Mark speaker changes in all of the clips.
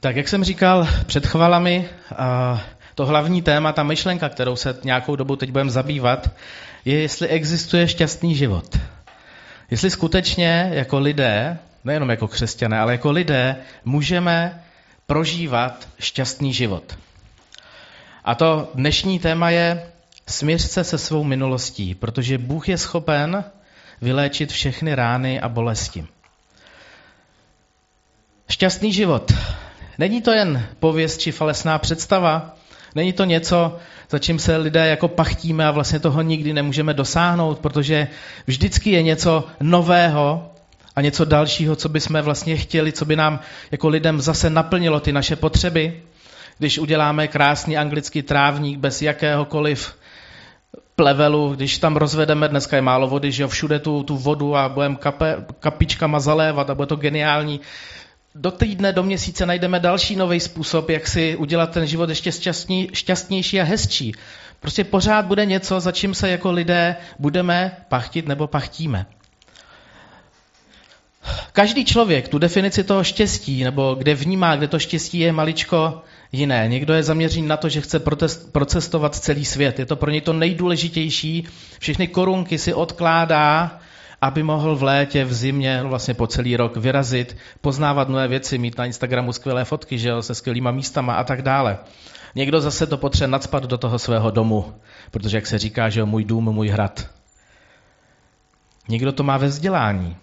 Speaker 1: Tak jak jsem říkal před chvalami, to hlavní téma, ta myšlenka, kterou se nějakou dobu teď budeme zabývat, je, jestli existuje šťastný život. Jestli skutečně jako lidé, nejenom jako křesťané, ale jako lidé, můžeme prožívat šťastný život. A to dnešní téma je smíř se se svou minulostí, protože Bůh je schopen vyléčit všechny rány a bolesti. Šťastný život. Není to jen pověst či falesná představa, není to něco, za čím se lidé jako pachtíme a vlastně toho nikdy nemůžeme dosáhnout, protože vždycky je něco nového a něco dalšího, co bychom vlastně chtěli, co by nám jako lidem zase naplnilo ty naše potřeby. Když uděláme krásný anglický trávník bez jakéhokoliv plevelu, když tam rozvedeme, dneska je málo vody, že jo, všude tu, tu vodu a budeme kape, kapičkama zalévat a bude to geniální. Do týdne, do měsíce najdeme další nový způsob, jak si udělat ten život ještě šťastný, šťastnější a hezčí. Prostě pořád bude něco, za čím se jako lidé budeme pachtit nebo pachtíme. Každý člověk tu definici toho štěstí, nebo kde vnímá, kde to štěstí je maličko jiné. Někdo je zaměřený na to, že chce protest, procestovat celý svět. Je to pro něj to nejdůležitější. Všechny korunky si odkládá, aby mohl v létě, v zimě, no vlastně po celý rok vyrazit, poznávat nové věci, mít na Instagramu skvělé fotky, že jo, se skvělýma místama a tak dále. Někdo zase to potřebuje nadspat do toho svého domu, protože jak se říká, že jo, můj dům, můj hrad. Někdo to má ve vzdělání.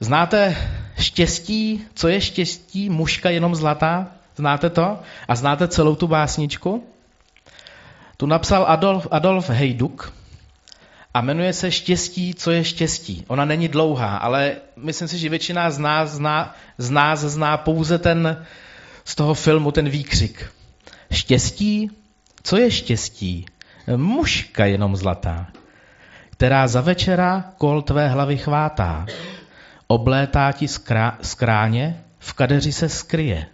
Speaker 1: Znáte štěstí, co je štěstí, muška jenom zlatá? Znáte to? A znáte celou tu básničku? Tu napsal Adolf, Adolf Hejduk a jmenuje se Štěstí, co je štěstí. Ona není dlouhá, ale myslím si, že většina z nás zná, z nás zná pouze ten z toho filmu ten výkřik. Štěstí, co je štěstí? Muška jenom zlatá, která za večera kol tvé hlavy chvátá oblétá ti skráně, v kadeři se skryje.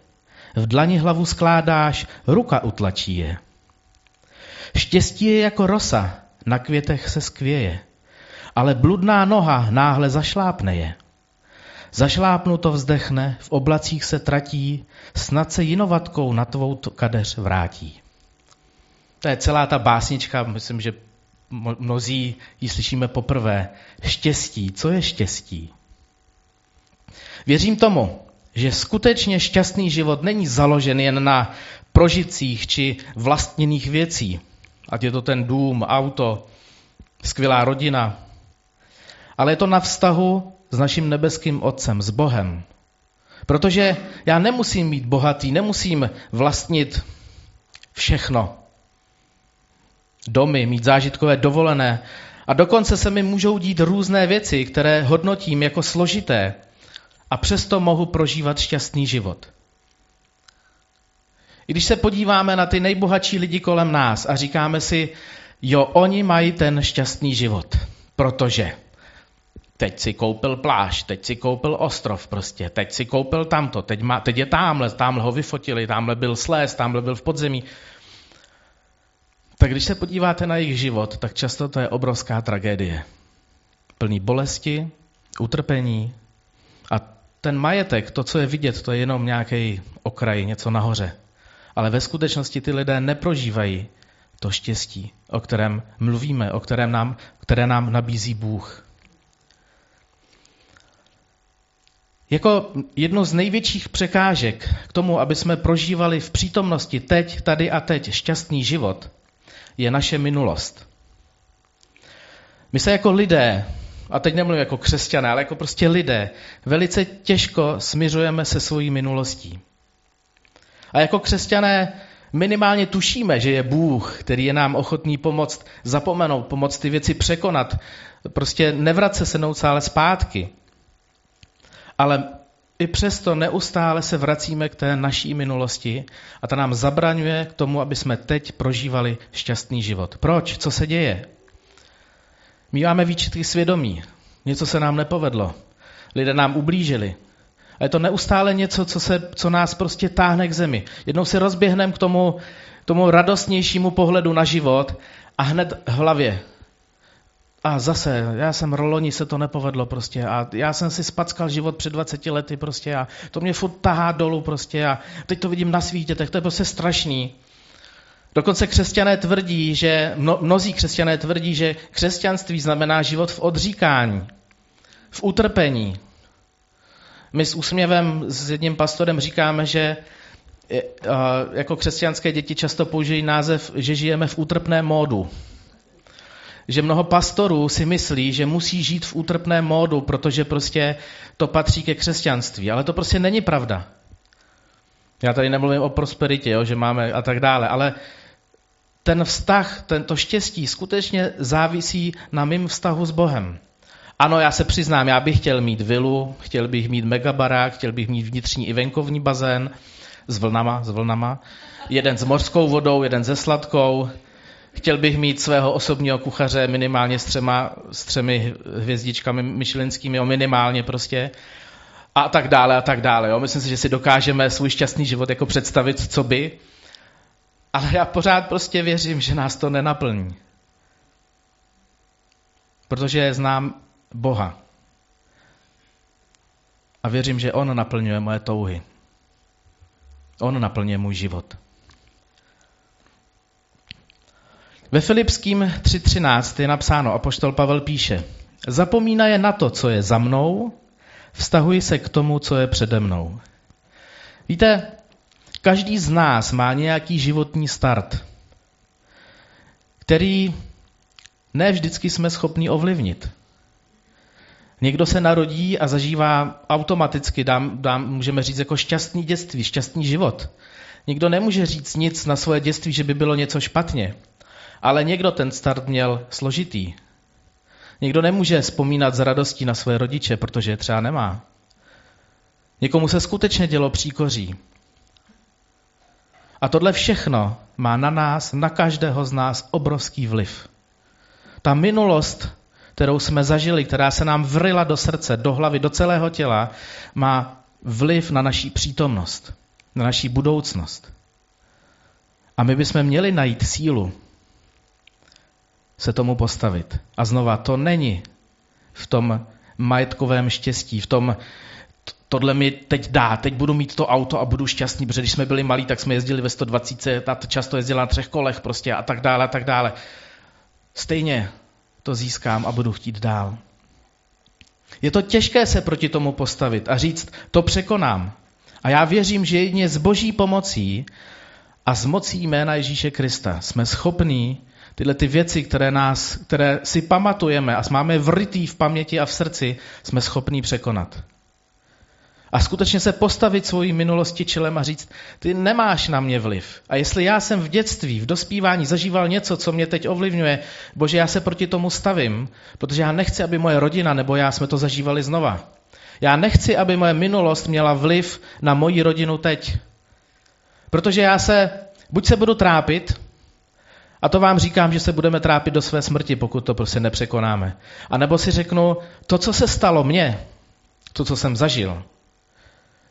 Speaker 1: V dlani hlavu skládáš, ruka utlačí je. Štěstí je jako rosa, na květech se skvěje, ale bludná noha náhle zašlápne je. Zašlápnu to vzdechne, v oblacích se tratí, snad se jinovatkou na tvou kadeř vrátí. To je celá ta básnička, myslím, že mnozí ji slyšíme poprvé. Štěstí, co je štěstí? Věřím tomu, že skutečně šťastný život není založen jen na prožitcích či vlastněných věcí, ať je to ten dům, auto, skvělá rodina, ale je to na vztahu s naším nebeským Otcem, s Bohem. Protože já nemusím být bohatý, nemusím vlastnit všechno. Domy, mít zážitkové dovolené. A dokonce se mi můžou dít různé věci, které hodnotím jako složité a přesto mohu prožívat šťastný život. Když se podíváme na ty nejbohatší lidi kolem nás a říkáme si, jo, oni mají ten šťastný život, protože teď si koupil pláž, teď si koupil ostrov prostě, teď si koupil tamto, teď, má, teď je tamhle, tamhle ho vyfotili, tamhle byl sléz, tamhle byl v podzemí. Tak když se podíváte na jejich život, tak často to je obrovská tragédie. Plný bolesti, utrpení a ten majetek, to, co je vidět, to je jenom nějaký okraj, něco nahoře. Ale ve skutečnosti ty lidé neprožívají to štěstí, o kterém mluvíme, o kterém nám, které nám nabízí Bůh. Jako jedno z největších překážek k tomu, aby jsme prožívali v přítomnosti teď, tady a teď šťastný život, je naše minulost. My se jako lidé a teď nemluvím jako křesťané, ale jako prostě lidé, velice těžko směřujeme se svojí minulostí. A jako křesťané minimálně tušíme, že je Bůh, který je nám ochotný pomoct zapomenout, pomoct ty věci překonat, prostě nevracet se neustále zpátky. Ale i přesto neustále se vracíme k té naší minulosti a ta nám zabraňuje k tomu, aby jsme teď prožívali šťastný život. Proč? Co se děje? My máme výčitky svědomí. Něco se nám nepovedlo. Lidé nám ublížili. A je to neustále něco, co, se, co nás prostě táhne k zemi. Jednou se rozběhneme k tomu, tomu radostnějšímu pohledu na život a hned v hlavě. a zase, já jsem roloni, se to nepovedlo prostě a já jsem si spackal život před 20 lety prostě a to mě furt tahá dolů prostě a teď to vidím na svých dětech, to je prostě strašný. Dokonce křesťané tvrdí, že, mno, mnozí křesťané tvrdí, že křesťanství znamená život v odříkání, v utrpení. My s úsměvem s jedním pastorem říkáme, že jako křesťanské děti často použijí název, že žijeme v útrpném módu. Že mnoho pastorů si myslí, že musí žít v útrpném módu, protože prostě to patří ke křesťanství. Ale to prostě není pravda. Já tady nemluvím o prosperitě, jo, že máme a tak dále, ale ten vztah, tento štěstí skutečně závisí na mým vztahu s Bohem. Ano, já se přiznám, já bych chtěl mít vilu, chtěl bych mít megabarák, chtěl bych mít vnitřní i venkovní bazén s vlnama, s vlnama, jeden s mořskou vodou, jeden se sladkou, Chtěl bych mít svého osobního kuchaře minimálně s, třema, s třemi hvězdičkami myšlenskými, minimálně prostě. A tak dále, a tak dále. Jo. Myslím si, že si dokážeme svůj šťastný život jako představit, co by. Ale já pořád prostě věřím, že nás to nenaplní. Protože znám Boha. A věřím, že On naplňuje moje touhy. On naplňuje můj život. Ve Filipským 3.13 je napsáno, apoštol Pavel píše, zapomínaje na to, co je za mnou, vztahuji se k tomu, co je přede mnou. Víte, každý z nás má nějaký životní start, který ne vždycky jsme schopni ovlivnit. Někdo se narodí a zažívá automaticky, dám, dám, můžeme říct, jako šťastný dětství, šťastný život. Někdo nemůže říct nic na svoje dětství, že by bylo něco špatně. Ale někdo ten start měl složitý. Někdo nemůže vzpomínat z radostí na své rodiče, protože je třeba nemá. Někomu se skutečně dělo příkoří. A tohle všechno má na nás, na každého z nás obrovský vliv. Ta minulost, kterou jsme zažili, která se nám vrila do srdce, do hlavy, do celého těla, má vliv na naší přítomnost, na naší budoucnost. A my bychom měli najít sílu se tomu postavit. A znova, to není v tom majetkovém štěstí, v tom, tohle mi teď dá, teď budu mít to auto a budu šťastný, protože když jsme byli malí, tak jsme jezdili ve 120, a často jezdila na třech kolech prostě a tak dále a tak dále. Stejně to získám a budu chtít dál. Je to těžké se proti tomu postavit a říct, to překonám. A já věřím, že jedině s boží pomocí a s mocí jména Ježíše Krista jsme schopní tyhle ty věci, které, nás, které si pamatujeme a máme vrytý v paměti a v srdci, jsme schopní překonat. A skutečně se postavit svojí minulosti čelem a říct, ty nemáš na mě vliv. A jestli já jsem v dětství, v dospívání zažíval něco, co mě teď ovlivňuje, bože, já se proti tomu stavím, protože já nechci, aby moje rodina nebo já jsme to zažívali znova. Já nechci, aby moje minulost měla vliv na moji rodinu teď. Protože já se, buď se budu trápit, a to vám říkám, že se budeme trápit do své smrti, pokud to prostě nepřekonáme. A nebo si řeknu, to, co se stalo mně, to, co jsem zažil,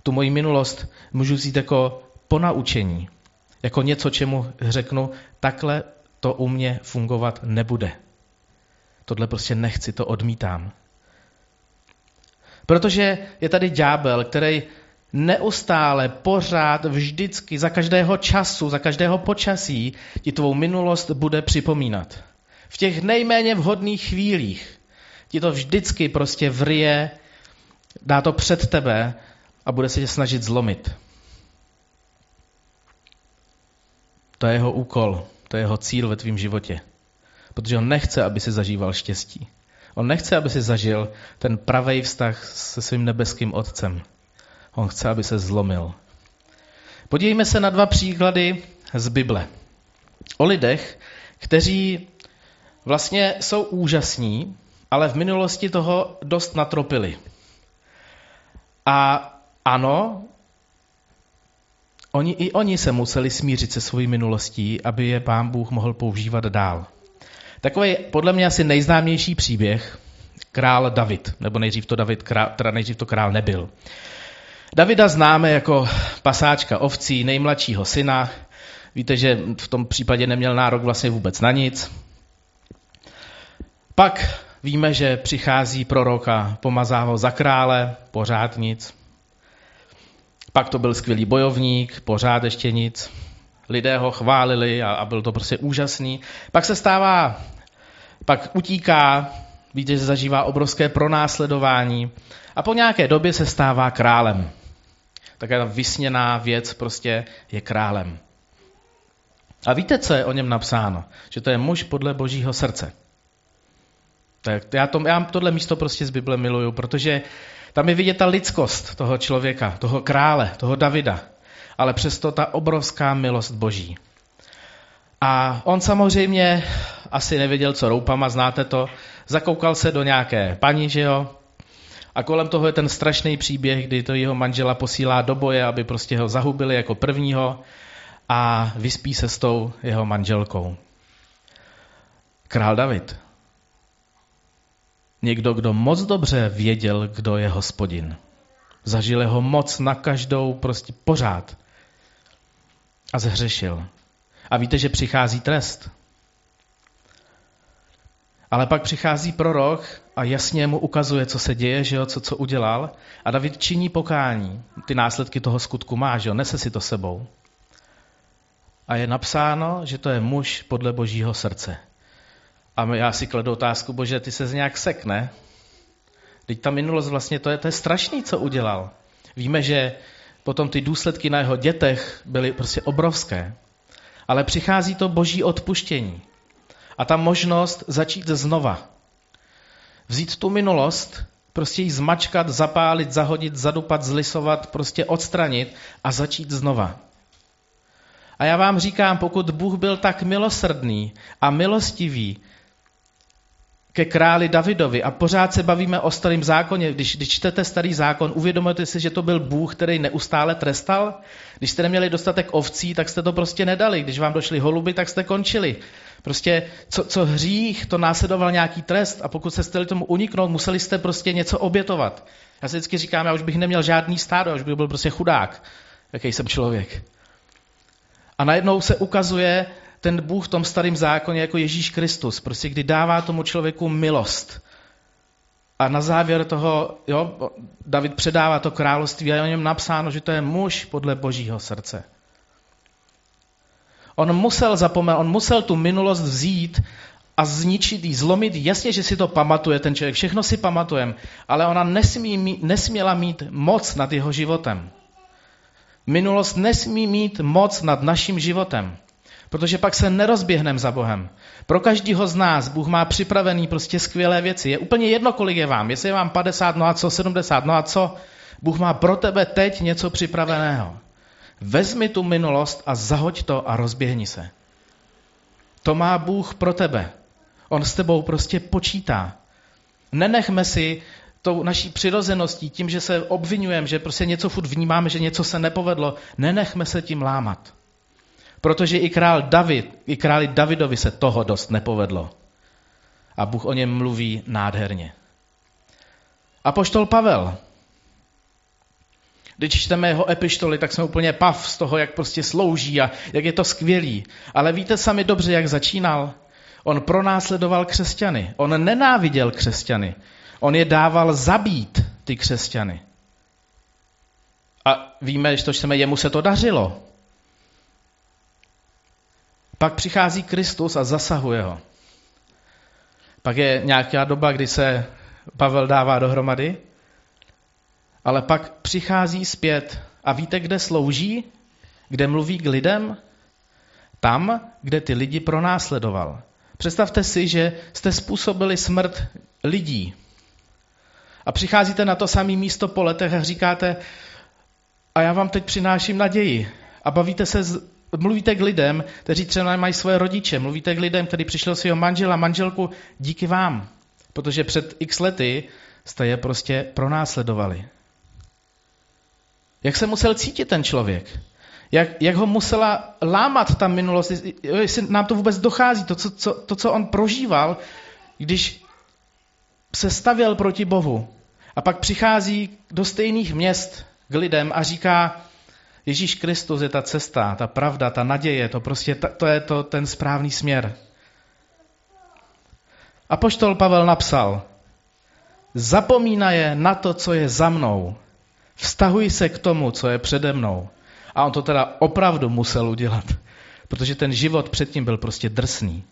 Speaker 1: tu moji minulost můžu vzít jako ponaučení, jako něco, čemu řeknu, takhle to u mě fungovat nebude. Tohle prostě nechci, to odmítám. Protože je tady ďábel, který neustále, pořád, vždycky, za každého času, za každého počasí ti tvou minulost bude připomínat. V těch nejméně vhodných chvílích ti to vždycky prostě vrije, dá to před tebe a bude se tě snažit zlomit. To je jeho úkol, to je jeho cíl ve tvém životě. Protože on nechce, aby si zažíval štěstí. On nechce, aby si zažil ten pravý vztah se svým nebeským otcem. On chce, aby se zlomil. Podívejme se na dva příklady z Bible. O lidech, kteří vlastně jsou úžasní, ale v minulosti toho dost natropili. A ano, oni, i oni se museli smířit se svojí minulostí, aby je pán Bůh mohl používat dál. Takový podle mě asi nejznámější příběh, král David, nebo nejdřív to David, král, teda nejdřív to král nebyl. Davida známe jako pasáčka ovcí, nejmladšího syna. Víte, že v tom případě neměl nárok vlastně vůbec na nic. Pak víme, že přichází prorok a pomazá ho za krále, pořád nic. Pak to byl skvělý bojovník, pořád ještě nic. Lidé ho chválili a, a byl to prostě úžasný. Pak se stává, pak utíká, víte, že zažívá obrovské pronásledování a po nějaké době se stává králem. Taková vysněná věc prostě je králem. A víte, co je o něm napsáno? Že to je muž podle božího srdce. Tak já, to, já tohle místo prostě z Bible miluju, protože tam je vidět ta lidskost toho člověka, toho krále, toho Davida, ale přesto ta obrovská milost Boží. A on samozřejmě asi nevěděl, co roupama, znáte to, zakoukal se do nějaké paní, že jo, a kolem toho je ten strašný příběh, kdy to jeho manžela posílá do boje, aby prostě ho zahubili jako prvního a vyspí se s tou jeho manželkou. Král David. Někdo, kdo moc dobře věděl, kdo je hospodin. Zažil jeho moc na každou, prostě pořád. A zhřešil. A víte, že přichází trest. Ale pak přichází prorok a jasně mu ukazuje, co se děje, že jo, co, co udělal. A David činí pokání. Ty následky toho skutku má, že jo, nese si to sebou. A je napsáno, že to je muž podle božího srdce. A já si kladu otázku, bože, ty se z nějak sekne. Teď ta minulost vlastně, to je, to je strašný, co udělal. Víme, že potom ty důsledky na jeho dětech byly prostě obrovské. Ale přichází to boží odpuštění. A ta možnost začít znova. Vzít tu minulost, prostě ji zmačkat, zapálit, zahodit, zadupat, zlisovat, prostě odstranit a začít znova. A já vám říkám, pokud Bůh byl tak milosrdný a milostivý ke králi Davidovi a pořád se bavíme o starém zákoně. Když, když čtete starý zákon, uvědomujete si, že to byl Bůh, který neustále trestal? Když jste neměli dostatek ovcí, tak jste to prostě nedali. Když vám došly holuby, tak jste končili. Prostě co, co hřích, to následoval nějaký trest a pokud se chtěli tomu uniknout, museli jste prostě něco obětovat. Já si vždycky říkám, já už bych neměl žádný stádo, já už bych byl prostě chudák, jaký jsem člověk. A najednou se ukazuje, ten Bůh v tom starém zákoně jako Ježíš Kristus, prostě kdy dává tomu člověku milost. A na závěr toho, jo, David předává to království a je o něm napsáno, že to je muž podle božího srdce. On musel zapomenout, on musel tu minulost vzít a zničit jí, zlomit. Jasně, že si to pamatuje ten člověk, všechno si pamatujeme, ale ona nesmí nesměla mít moc nad jeho životem. Minulost nesmí mít moc nad naším životem. Protože pak se nerozběhneme za Bohem. Pro každého z nás Bůh má připravený prostě skvělé věci. Je úplně jedno, kolik je vám. Jestli je vám 50, no a co, 70, no a co. Bůh má pro tebe teď něco připraveného. Vezmi tu minulost a zahoď to a rozběhni se. To má Bůh pro tebe. On s tebou prostě počítá. Nenechme si tou naší přirozeností, tím, že se obvinujeme, že prostě něco furt vnímáme, že něco se nepovedlo, nenechme se tím lámat. Protože i král David, i králi Davidovi se toho dost nepovedlo. A Bůh o něm mluví nádherně. A poštol Pavel. Když čteme jeho epištoly, tak jsme úplně pav z toho, jak prostě slouží a jak je to skvělý. Ale víte sami dobře, jak začínal? On pronásledoval křesťany. On nenáviděl křesťany. On je dával zabít, ty křesťany. A víme, že to čteme, jemu se to dařilo. Pak přichází Kristus a zasahuje ho. Pak je nějaká doba, kdy se Pavel dává dohromady, ale pak přichází zpět a víte, kde slouží? Kde mluví k lidem? Tam, kde ty lidi pronásledoval. Představte si, že jste způsobili smrt lidí. A přicházíte na to samé místo po letech a říkáte, a já vám teď přináším naději. A bavíte se mluvíte k lidem, kteří třeba mají svoje rodiče, mluvíte k lidem, kteří přišli svého manžela, manželku, díky vám, protože před x lety jste je prostě pronásledovali. Jak se musel cítit ten člověk? Jak, jak ho musela lámat ta minulost? Jestli nám to vůbec dochází, to co, co, to, co on prožíval, když se stavěl proti Bohu. A pak přichází do stejných měst k lidem a říká, Ježíš Kristus je ta cesta, ta pravda, ta naděje, to prostě to je to ten správný směr. Apoštol Pavel napsal, zapomínaje na to, co je za mnou. Vztahuj se k tomu, co je přede mnou. A on to teda opravdu musel udělat, protože ten život předtím byl prostě drsný.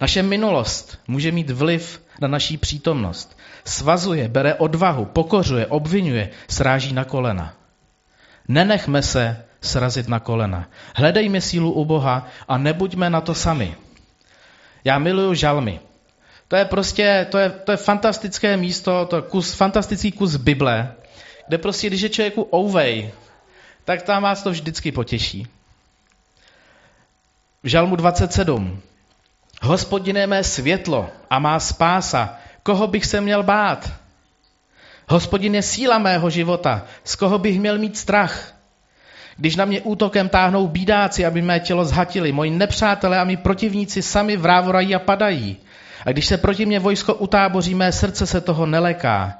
Speaker 1: Naše minulost může mít vliv na naší přítomnost. Svazuje, bere odvahu, pokořuje, obvinuje, sráží na kolena. Nenechme se srazit na kolena. Hledejme sílu u Boha a nebuďme na to sami. Já miluju žalmy. To je prostě, to je, to je fantastické místo, to je kus, fantastický kus Bible, kde prostě, když je člověku ouvej, tak tam vás to vždycky potěší. V žalmu 27. Hospodine mé světlo a má spása, koho bych se měl bát? Hospodin je síla mého života, z koho bych měl mít strach? Když na mě útokem táhnou bídáci, aby mé tělo zhatili, moji nepřátelé a mý protivníci sami vrávorají a padají. A když se proti mě vojsko utáboří, mé srdce se toho neleká.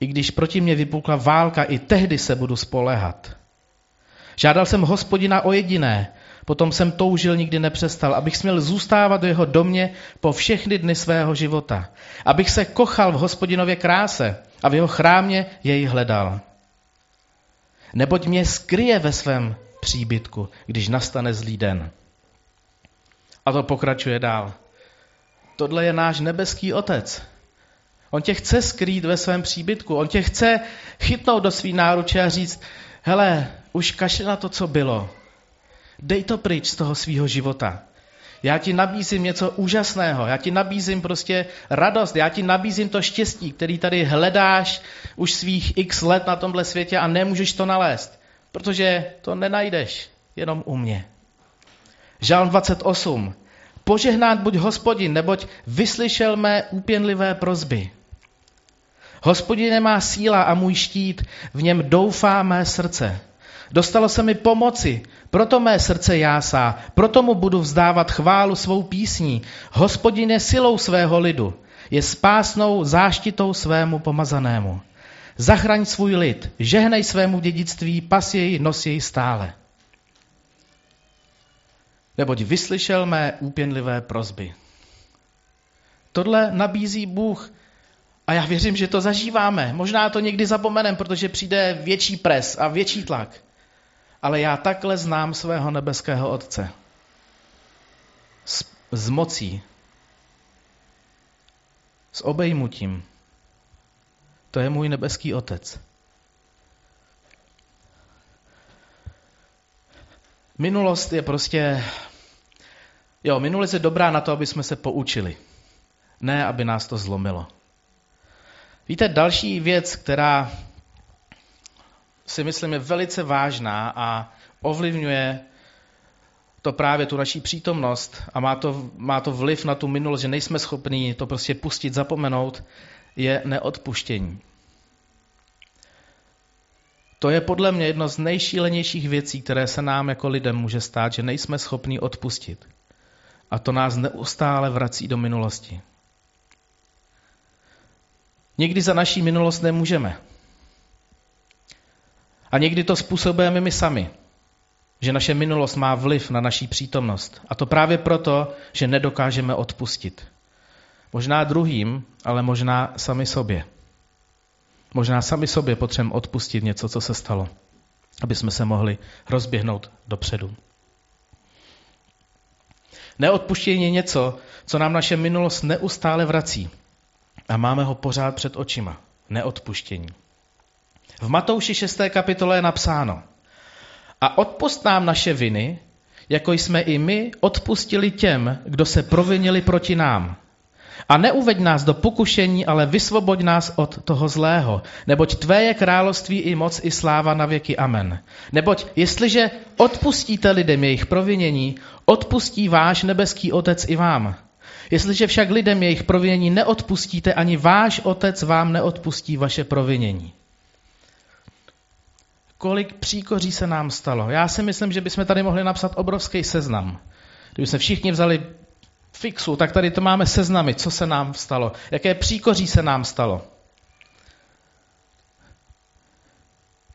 Speaker 1: I když proti mě vypukla válka, i tehdy se budu spolehat. Žádal jsem hospodina o jediné, potom jsem toužil, nikdy nepřestal, abych směl zůstávat do jeho domě po všechny dny svého života. Abych se kochal v hospodinově kráse a v jeho chrámě jej hledal. Neboť mě skryje ve svém příbytku, když nastane zlý den. A to pokračuje dál. Tohle je náš nebeský otec. On tě chce skrýt ve svém příbytku. On tě chce chytnout do svý náruče a říct, hele, už kašle na to, co bylo. Dej to pryč z toho svého života. Já ti nabízím něco úžasného, já ti nabízím prostě radost, já ti nabízím to štěstí, který tady hledáš už svých x let na tomhle světě a nemůžeš to nalézt, protože to nenajdeš jenom u mě. Žálm 28. Požehnát buď hospodin, neboť vyslyšel mé úpěnlivé prozby. Hospodin nemá síla a můj štít, v něm doufá mé srdce. Dostalo se mi pomoci, proto mé srdce jásá, proto mu budu vzdávat chválu svou písní. Hospodin je silou svého lidu, je spásnou záštitou svému pomazanému. Zachraň svůj lid, žehnej svému dědictví, pas jej, nos jej stále. Neboť vyslyšel mé úpěnlivé prozby. Tohle nabízí Bůh a já věřím, že to zažíváme. Možná to někdy zapomenem, protože přijde větší pres a větší tlak ale já takhle znám svého nebeského Otce. S, s mocí, s obejmutím. To je můj nebeský Otec. Minulost je prostě... Jo, minulost je dobrá na to, aby jsme se poučili. Ne, aby nás to zlomilo. Víte, další věc, která si myslím je velice vážná a ovlivňuje to právě tu naší přítomnost a má to, má to vliv na tu minulost, že nejsme schopni to prostě pustit, zapomenout, je neodpuštění. To je podle mě jedno z nejšílenějších věcí, které se nám jako lidem může stát, že nejsme schopni odpustit. A to nás neustále vrací do minulosti. Někdy za naší minulost nemůžeme. A někdy to způsobujeme my sami, že naše minulost má vliv na naší přítomnost. A to právě proto, že nedokážeme odpustit. Možná druhým, ale možná sami sobě. Možná sami sobě potřebujeme odpustit něco, co se stalo, aby jsme se mohli rozběhnout dopředu. Neodpuštění je něco, co nám naše minulost neustále vrací. A máme ho pořád před očima. Neodpuštění. V Matouši 6. kapitole je napsáno A odpust nám naše viny, jako jsme i my odpustili těm, kdo se provinili proti nám. A neuveď nás do pokušení, ale vysvoboď nás od toho zlého. Neboť tvé je království i moc i sláva na věky. Amen. Neboť jestliže odpustíte lidem jejich provinění, odpustí váš nebeský otec i vám. Jestliže však lidem jejich provinění neodpustíte, ani váš otec vám neodpustí vaše provinění kolik příkoří se nám stalo. Já si myslím, že bychom tady mohli napsat obrovský seznam. Kdyby se všichni vzali fixu, tak tady to máme seznamy, co se nám stalo, jaké příkoří se nám stalo.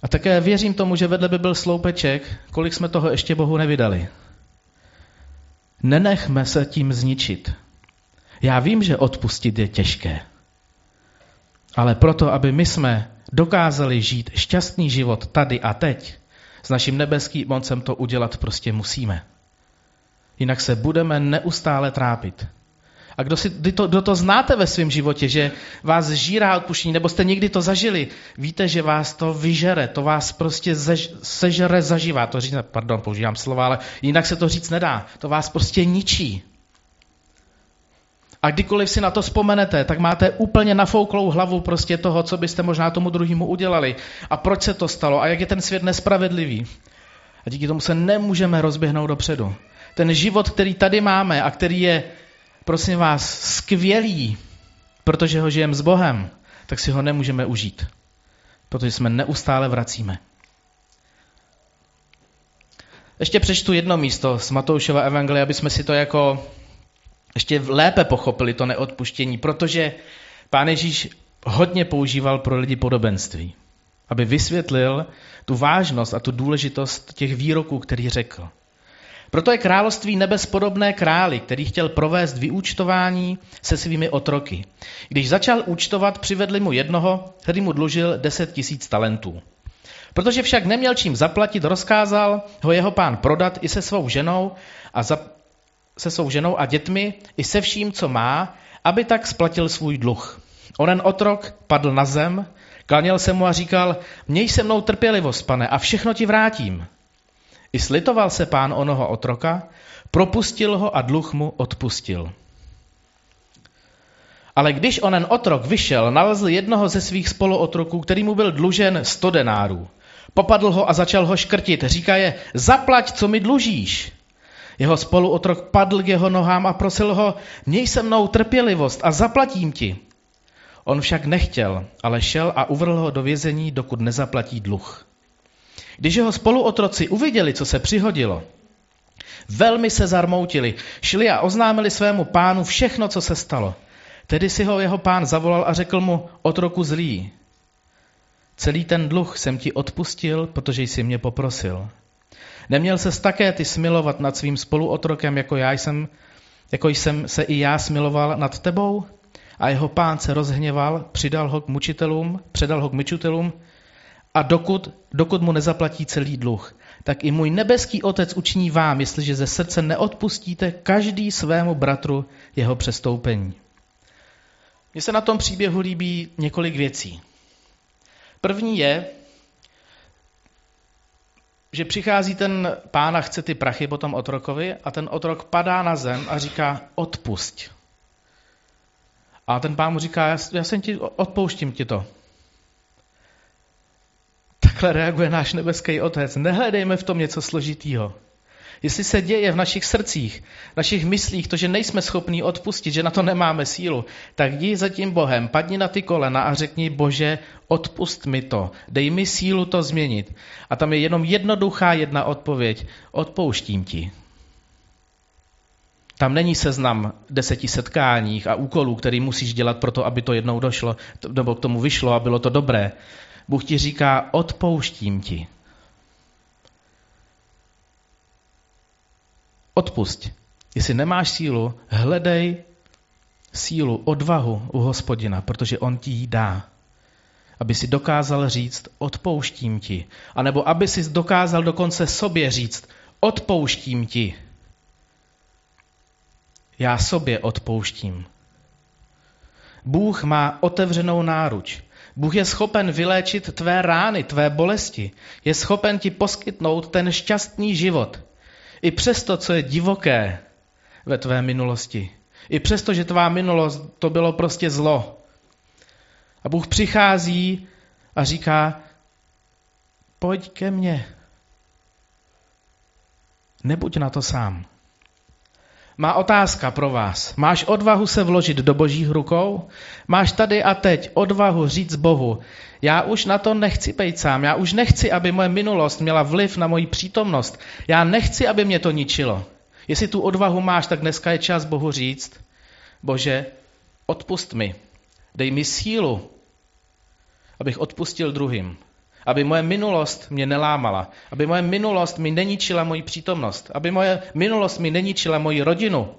Speaker 1: A také věřím tomu, že vedle by byl sloupeček, kolik jsme toho ještě Bohu nevydali. Nenechme se tím zničit. Já vím, že odpustit je těžké. Ale proto, aby my jsme dokázali žít šťastný život tady a teď, s naším nebeským mocem to udělat prostě musíme. Jinak se budeme neustále trápit. A kdo, si, to, kdo to znáte ve svém životě, že vás žírá odpuštění, nebo jste někdy to zažili, víte, že vás to vyžere, to vás prostě zež, sežere zažívá. To říct, pardon, používám slova, ale jinak se to říct nedá. To vás prostě ničí. A kdykoliv si na to vzpomenete, tak máte úplně nafouklou hlavu prostě toho, co byste možná tomu druhému udělali. A proč se to stalo a jak je ten svět nespravedlivý. A díky tomu se nemůžeme rozběhnout dopředu. Ten život, který tady máme a který je, prosím vás, skvělý, protože ho žijeme s Bohem, tak si ho nemůžeme užít. Protože jsme neustále vracíme. Ještě přečtu jedno místo z Matoušova evangelia, aby jsme si to jako ještě lépe pochopili to neodpuštění, protože pán Ježíš hodně používal pro lidi podobenství, aby vysvětlil tu vážnost a tu důležitost těch výroků, který řekl. Proto je království nebes podobné králi, který chtěl provést vyúčtování se svými otroky. Když začal účtovat, přivedli mu jednoho, který mu dlužil deset tisíc talentů. Protože však neměl čím zaplatit, rozkázal ho jeho pán prodat i se svou ženou a se svou ženou a dětmi i se vším, co má, aby tak splatil svůj dluh. Onen otrok padl na zem, klaněl se mu a říkal, měj se mnou trpělivost, pane, a všechno ti vrátím. I slitoval se pán onoho otroka, propustil ho a dluh mu odpustil. Ale když onen otrok vyšel, nalezl jednoho ze svých spoluotroků, který mu byl dlužen sto denárů. Popadl ho a začal ho škrtit. Říká je, zaplať, co mi dlužíš. Jeho spoluotrok padl k jeho nohám a prosil ho, měj se mnou trpělivost a zaplatím ti. On však nechtěl, ale šel a uvrhl ho do vězení, dokud nezaplatí dluh. Když jeho spoluotroci uviděli, co se přihodilo, velmi se zarmoutili, šli a oznámili svému pánu všechno, co se stalo. Tedy si ho jeho pán zavolal a řekl mu, otroku zlý, celý ten dluh jsem ti odpustil, protože jsi mě poprosil. Neměl ses také ty smilovat nad svým spoluotrokem, jako já jsem, jako jsem se i já smiloval nad tebou? A jeho pán se rozhněval, přidal ho k mučitelům, předal ho k mučitelům a dokud, dokud mu nezaplatí celý dluh, tak i můj nebeský otec učiní vám, jestliže ze srdce neodpustíte každý svému bratru jeho přestoupení. Mně se na tom příběhu líbí několik věcí. První je, že přichází ten pán a chce ty prachy po tom otrokovi a ten otrok padá na zem a říká odpusť. A ten pán mu říká, já, já jsem ti, odpouštím ti to. Takhle reaguje náš nebeský otec. Nehledejme v tom něco složitýho. Jestli se děje v našich srdcích, v našich myslích to, že nejsme schopní odpustit, že na to nemáme sílu, tak jdi za tím Bohem, padni na ty kolena a řekni, Bože, odpust mi to, dej mi sílu to změnit. A tam je jenom jednoduchá jedna odpověď, odpouštím ti. Tam není seznam deseti setkáních a úkolů, který musíš dělat pro to, aby to jednou došlo, nebo k tomu vyšlo a bylo to dobré. Bůh ti říká, odpouštím ti. Odpusť. Jestli nemáš sílu, hledej sílu, odvahu u hospodina, protože on ti ji dá. Aby si dokázal říct, odpouštím ti. A nebo aby si dokázal dokonce sobě říct, odpouštím ti. Já sobě odpouštím. Bůh má otevřenou náruč. Bůh je schopen vyléčit tvé rány, tvé bolesti. Je schopen ti poskytnout ten šťastný život. I přesto, co je divoké ve tvé minulosti. I přesto, že tvá minulost to bylo prostě zlo. A Bůh přichází a říká, pojď ke mně. Nebuď na to sám. Má otázka pro vás. Máš odvahu se vložit do božích rukou? Máš tady a teď odvahu říct Bohu, já už na to nechci být sám, já už nechci, aby moje minulost měla vliv na moji přítomnost. Já nechci, aby mě to ničilo. Jestli tu odvahu máš, tak dneska je čas Bohu říct, Bože, odpust mi, dej mi sílu, abych odpustil druhým. Aby moje minulost mě nelámala. Aby moje minulost mi neničila moji přítomnost. Aby moje minulost mi neničila moji rodinu.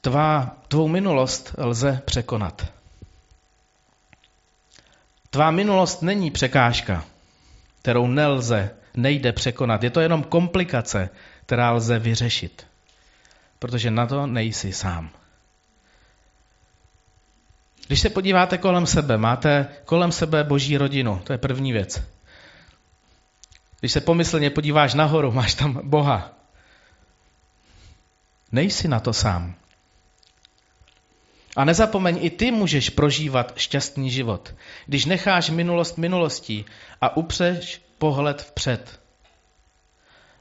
Speaker 1: Tvá, tvou minulost lze překonat. Tvá minulost není překážka, kterou nelze, nejde překonat. Je to jenom komplikace, která lze vyřešit. Protože na to nejsi sám. Když se podíváte kolem sebe, máte kolem sebe boží rodinu, to je první věc. Když se pomyslně podíváš nahoru, máš tam Boha. Nejsi na to sám. A nezapomeň, i ty můžeš prožívat šťastný život, když necháš minulost minulostí a upřeš pohled vpřed.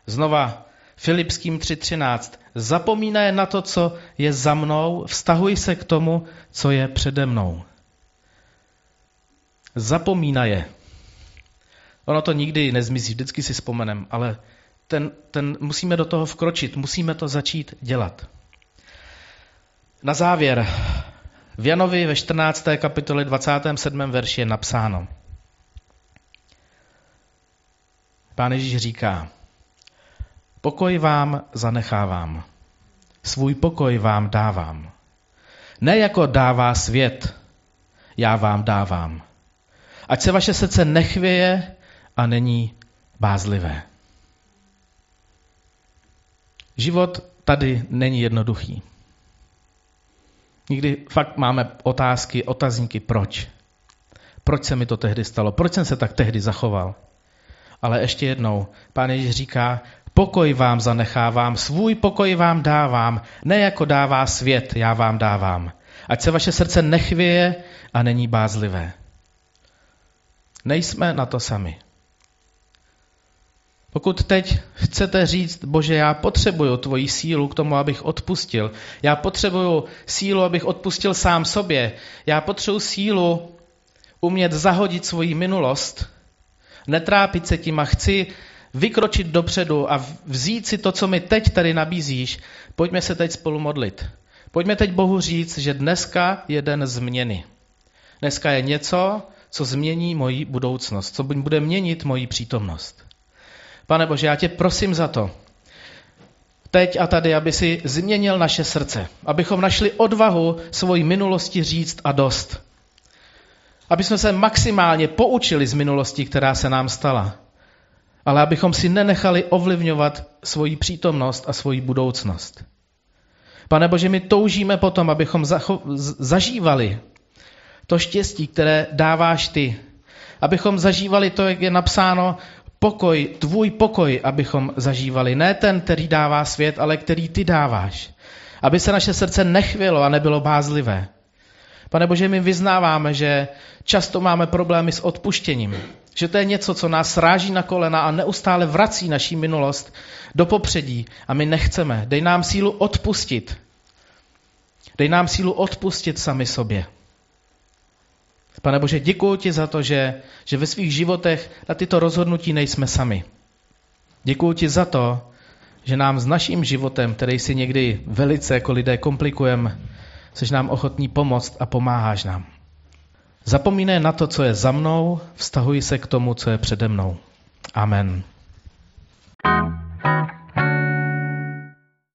Speaker 1: Znova Filipským 3.13. Zapomínej na to, co je za mnou, vztahuj se k tomu, co je přede mnou. Zapomínaje. Ono to nikdy nezmizí, vždycky si vzpomenem, ale ten, ten, musíme do toho vkročit, musíme to začít dělat. Na závěr, v Janovi ve 14. kapitole 27. verši je napsáno. Pán Ježíš říká, pokoj vám zanechávám, svůj pokoj vám dávám. Ne jako dává svět, já vám dávám. Ať se vaše srdce nechvěje a není bázlivé. Život tady není jednoduchý. Někdy fakt máme otázky, otazníky, proč. Proč se mi to tehdy stalo? Proč jsem se tak tehdy zachoval? Ale ještě jednou, pán Ježíš říká, pokoj vám zanechávám, svůj pokoj vám dávám, ne jako dává svět, já vám dávám. Ať se vaše srdce nechvěje a není bázlivé. Nejsme na to sami. Pokud teď chcete říct, bože, já potřebuju tvoji sílu k tomu, abych odpustil. Já potřebuju sílu, abych odpustil sám sobě. Já potřebuji sílu umět zahodit svoji minulost, netrápit se tím a chci vykročit dopředu a vzít si to, co mi teď tady nabízíš. Pojďme se teď spolu modlit. Pojďme teď Bohu říct, že dneska je den změny. Dneska je něco, co změní moji budoucnost, co bude měnit moji přítomnost. Pane Bože, já tě prosím za to, teď a tady, aby si změnil naše srdce, abychom našli odvahu svoji minulosti říct a dost. Aby jsme se maximálně poučili z minulosti, která se nám stala. Ale abychom si nenechali ovlivňovat svoji přítomnost a svoji budoucnost. Pane Bože, my toužíme potom, abychom zažívali to štěstí, které dáváš ty. Abychom zažívali to, jak je napsáno pokoj, tvůj pokoj, abychom zažívali. Ne ten, který dává svět, ale který ty dáváš. Aby se naše srdce nechvělo a nebylo bázlivé. Pane Bože, my vyznáváme, že často máme problémy s odpuštěním. Že to je něco, co nás sráží na kolena a neustále vrací naší minulost do popředí a my nechceme. Dej nám sílu odpustit. Dej nám sílu odpustit sami sobě. Pane Bože, děkuji ti za to, že, že ve svých životech na tyto rozhodnutí nejsme sami. Děkuji ti za to, že nám s naším životem, který si někdy velice jako lidé komplikujeme, jsi nám ochotný pomoct a pomáháš nám. Zapomínej na to, co je za mnou, vztahuj se k tomu, co je přede mnou. Amen. thank you